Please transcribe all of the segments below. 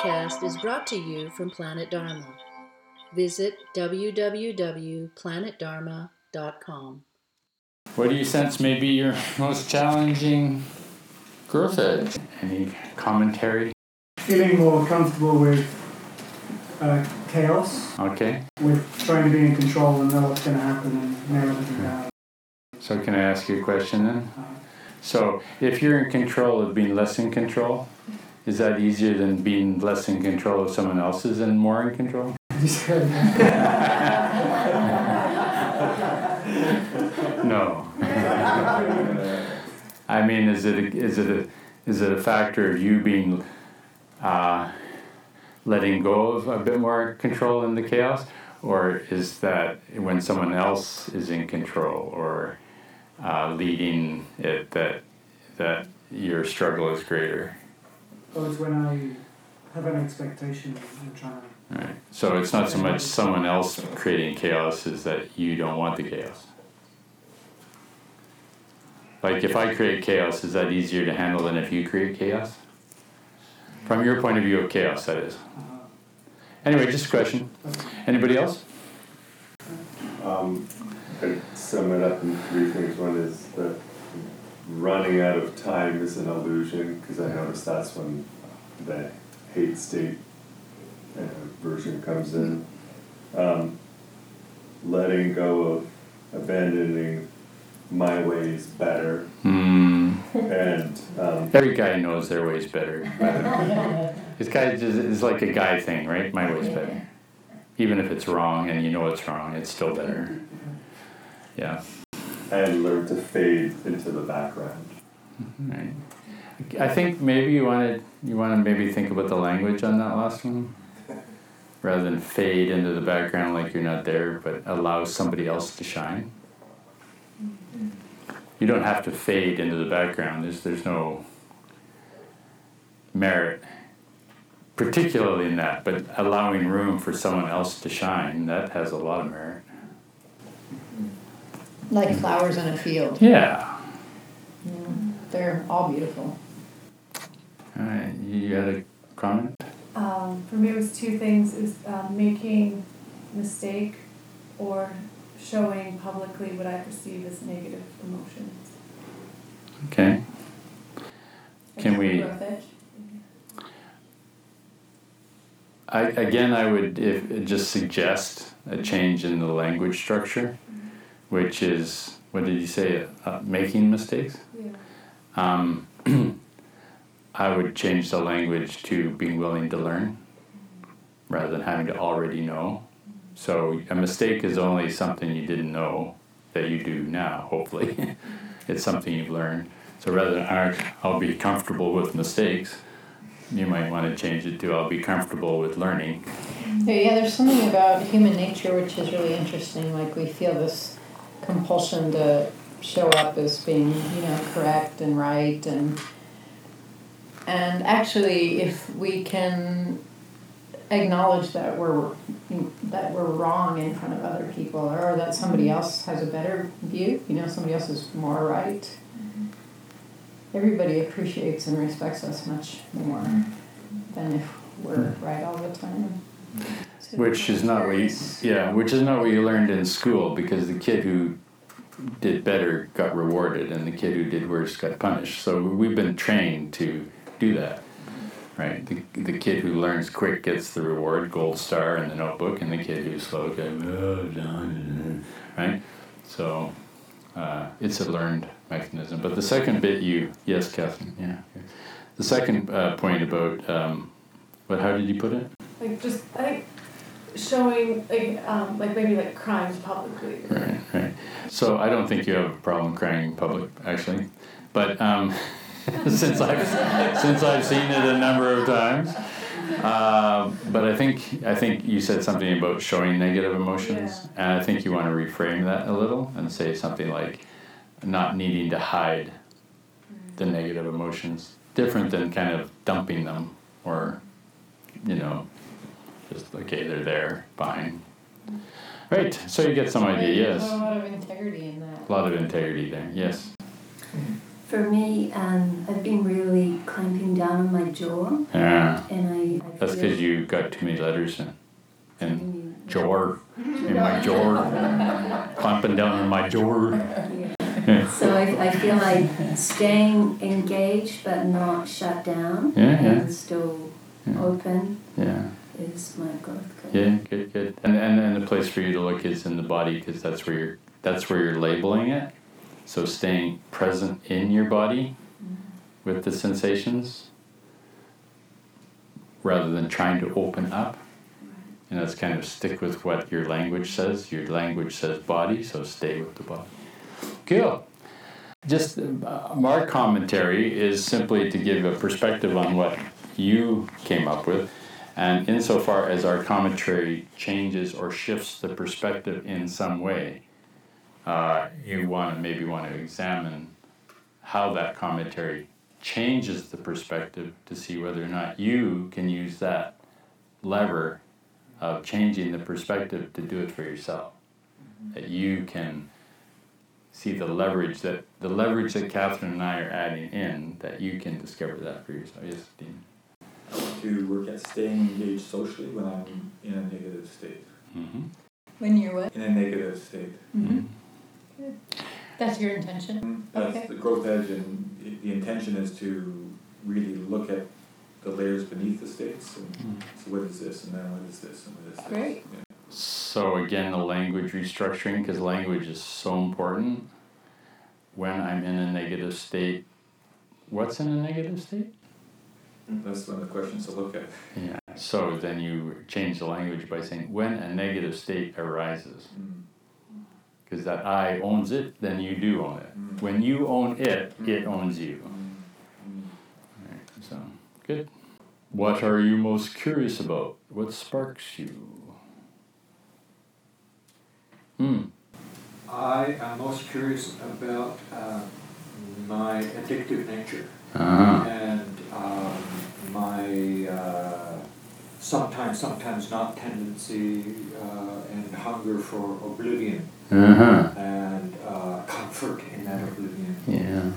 podcast is brought to you from Planet Dharma. Visit www.planetdharma.com. What do you sense may be your most challenging growth edge? Any commentary? Feeling more comfortable with uh, chaos, Okay. with trying to be in control and know what's going to happen and narrow everything down. So can I ask you a question then? Uh, So if you're in control of being less in control, is that easier than being less in control of someone else's and more in control? No. I mean, is it a, is it a, is it a factor of you being uh, letting go of a bit more control in the chaos, or is that when someone else is in control or uh, leading it that that your struggle is greater? Or it's when I have an expectation and trying to. Right. So it's not so much someone else creating chaos as that you don't want the chaos. Like if I create chaos, is that easier to handle than if you create chaos? From your point of view of chaos, that is. Uh, Anyway, just a question. Anybody else? Um, I'd sum it up in three things. One is that running out of time is an illusion, because I notice that's when the hate state uh, version comes in. Um, letting go of abandoning my ways better, Hmm. and um, Every guy knows their way's better. by the way. This guy just is like a guy thing, right? My way's better. Even if it's wrong and you know it's wrong, it's still better. Yeah. And learn to fade into the background. Right. I think maybe you want to you want to maybe think about the language on that last one, rather than fade into the background like you're not there, but allow somebody else to shine. You don't have to fade into the background. There's there's no merit, particularly in that, but allowing room for someone else to shine that has a lot of merit. Like flowers in a field. Yeah. You know, they're all beautiful. All right. You had a comment. Um, for me, it was two things: is um, making mistake or showing publicly what I perceive as negative emotions. Okay. Can we- I, again, I would if, just suggest a change in the language structure, which is what did you say? Uh, making mistakes. Yeah. Um, I would change the language to being willing to learn, rather than having to already know. So a mistake is only something you didn't know that you do now. Hopefully, it's something you've learned. So rather than I'll be comfortable with mistakes, you might want to change it to I'll be comfortable with learning. Yeah, yeah, there's something about human nature which is really interesting. Like we feel this compulsion to show up as being, you know, correct and right and and actually if we can acknowledge that we're that we're wrong in front of other people or that somebody mm-hmm. else has a better view, you know, somebody else is more right. Mm-hmm. Everybody appreciates and respects us much more mm-hmm. than if we're right all the time. Which is not what you, yeah, which is not what you learned in school because the kid who did better got rewarded and the kid who did worse got punished. So we've been trained to do that, right? The, the kid who learns quick gets the reward, gold star in the notebook, and the kid who's slow gets, "Oh, done," right? So uh, it's a learned mechanism. But the second bit you, yes, Catherine, yeah. The second uh, point about, um, what, how did you put it? Like just I think showing like um, like maybe like crimes publicly. Right, right. So I don't think you have a problem crying in public, actually, but um, since I've since I've seen it a number of times. Uh, but I think I think you said something about showing negative emotions, and I think you want to reframe that a little and say something like, not needing to hide the negative emotions, different than kind of dumping them or, you know, just okay, they're there, fine. Right. So you get some idea. Yes. There's a lot of integrity in that. A lot of integrity there, yes. For me, um, I've been really clamping down on my jaw, Yeah. and I. I That's because you got too many letters in, in jaw, in my jaw, clamping down on my jaw. yeah. So I, I feel like staying engaged but not shut down Yeah, yeah. and still Yeah. open Yeah. Is my. Yeah, good, good. And and and the place for you to look is in the body because that's where you're that's where you're labeling it. So staying present in your body with the sensations rather than trying to open up. And that's kind of stick with what your language says. Your language says body, so stay with the body. Cool. Just uh, our commentary is simply to give a perspective on what you came up with. And insofar as our commentary changes or shifts the perspective in some way, uh, you want to maybe want to examine how that commentary changes the perspective to see whether or not you can use that lever of changing the perspective to do it for yourself. That you can see the leverage that the leverage that Catherine and I are adding in, that you can discover that for yourself. Yes, Dean. I want to work at staying engaged socially when I'm in a negative state. Mm-hmm. When you're what? In a negative state. Mm-hmm. That's your intention? That's Okay. the growth edge, and the intention is to really look at the layers beneath the states. And Mm. so, what is this, and then what is this, and what is this? Great. Yeah. So again, the language restructuring, because language is so important. When I'm in a negative state, what's in a negative state? That's one of the questions to look at. Yeah. So then you change the language by saying when a negative state arises, Mm. because that I owns it, then you do own it. Mm. When you own it, it owns you. Mm. Mm. Right, so good. What are you most curious about? What sparks you? Hmm. I am most curious about uh, my addictive nature Uh-huh. and um, my uh, sometimes, sometimes not tendency uh, and hunger for oblivion Uh-huh. and uh, comfort in that oblivion Yeah.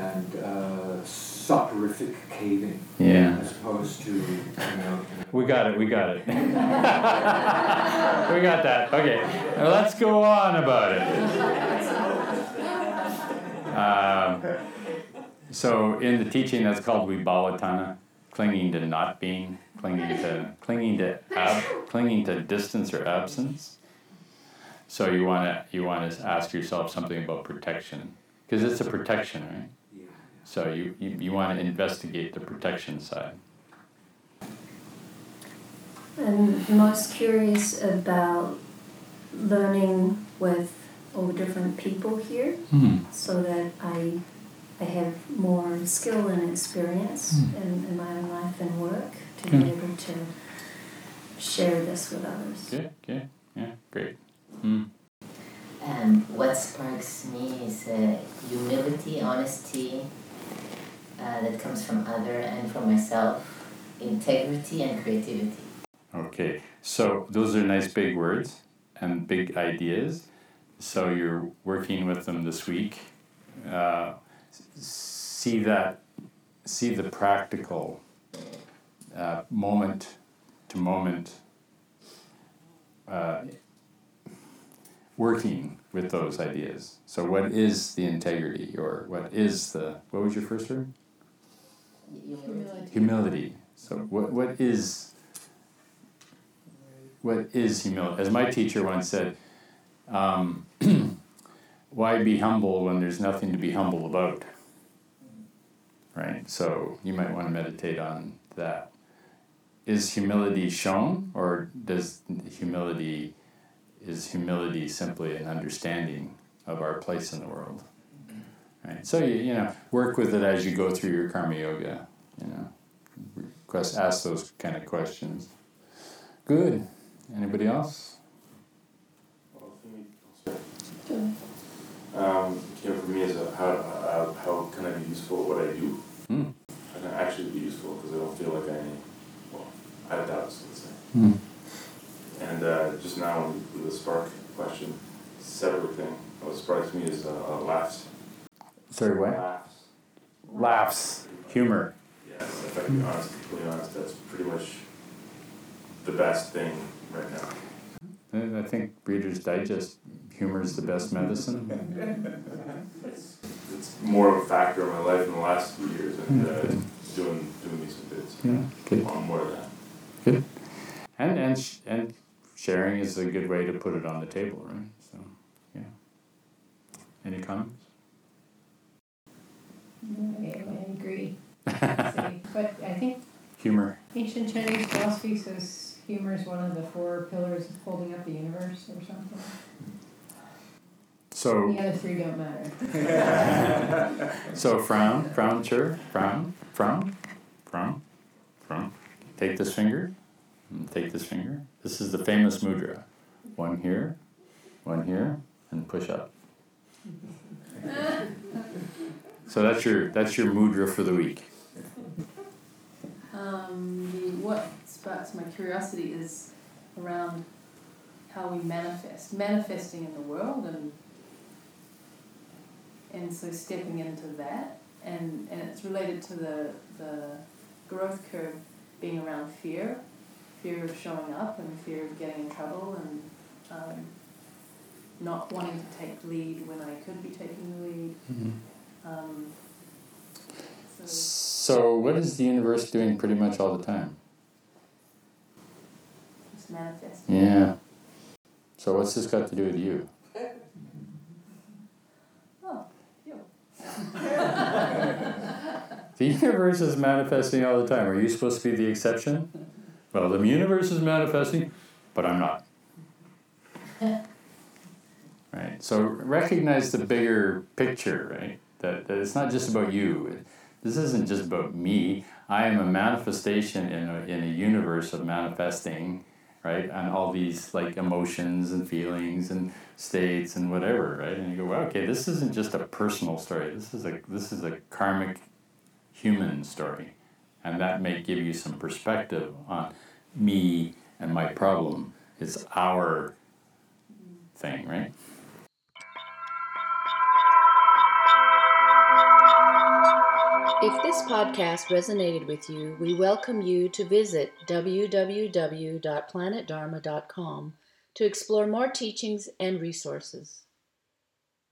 and uh, soporific caving Yeah. as opposed to, you know, We got it, we got it. we got that. Okay, now let's go on about it. Um, so in the teaching that's called Vibhava tanha, clinging to not being, clinging to clinging to ab, clinging to distance or absence. So you wanna you wanna ask yourself something about protection. Because it's a protection, right? So you, you, you wanna investigate the protection side. I'm most curious about learning with all different people here Hmm. so that I, I have more skill and experience in, in my own life and work to be able to share this with others. Okay, okay, yeah, great. Hmm. Um, what sparks me is uh, humility, honesty uh, that comes from other and from myself, integrity and creativity. Okay, so those are nice big words and big ideas. So you're working with them this week. Uh, see that, see the practical uh, moment to moment uh, working with those ideas. So, what is the integrity, or what is the what was your first word? Humility. humility. So what what is what is humility? As my teacher once said, um, "Why be humble when there's nothing to be humble about?" Right. So you might want to meditate on that. Is humility shown, or does humility is humility simply an understanding of our place in the world? Right. So you you know work with it as you go through your karma yoga. You know, quest ask those kind of questions. Good. Anybody else? Well, for me, um, you know, for me, is a, how, uh, how can I be useful at what I do? Hmm. How can actually be useful? Because I don't feel like I, well, I have doubts, let's say. Hmm. And uh, just now with the spark question, separate thing. What sparks me is uh, uh, laughs. Sorry, what? Laughs. laughs, humor. Yes, if I can be honest, completely honest, that's pretty much the best thing right now. I think Reader's Digest humor is the best medicine. It's, it's more of a factor in my life in the last few years and uh, doing doing these bits. Yeah, good. More, more of that. Good. And and sh- and sharing is a good way to put it on the table, right? So, yeah. Any comments? I, I agree. But I think Humor. ancient Chinese philosophy says humor is one of the four pillars of holding up the universe or something. So The other three don't matter. so frown, frown, sure, frown, frown, frown, frown. Take this finger. And Take this finger. This is the famous mudra. One here, one here, and push up. So that's your that's your mudra for the week. Um, the, what sparks my curiosity is around how we manifest, manifesting in the world, and and so stepping into that, and and it's related to the the growth curve being around fear, fear of showing up, and fear of getting in trouble, and um, not wanting to take lead when I could be taking the lead. Um, so. So what is the universe doing pretty much all the time? Just manifesting. Yeah. So what's this got to do with you? Oh, you. The universe is manifesting all the time. Are you supposed to be the exception? Well, the universe is manifesting, but I'm not. Right. So recognize the bigger picture, right? That, that it's not just about you. This isn't just about me. I am a manifestation in a, in a universe of manifesting, right? And all these like emotions and feelings and states and whatever, right? And you go, well, okay, this isn't just a personal story. This is a this is a karmic human story. And that may give you some perspective on me and my problem. It's our thing, right? If this podcast resonated with you, we welcome you to visit www.planetdharma.com to explore more teachings and resources.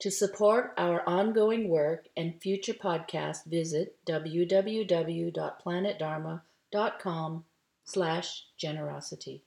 To support our ongoing work and future podcasts, visit www.planetdharma.com slash generosity.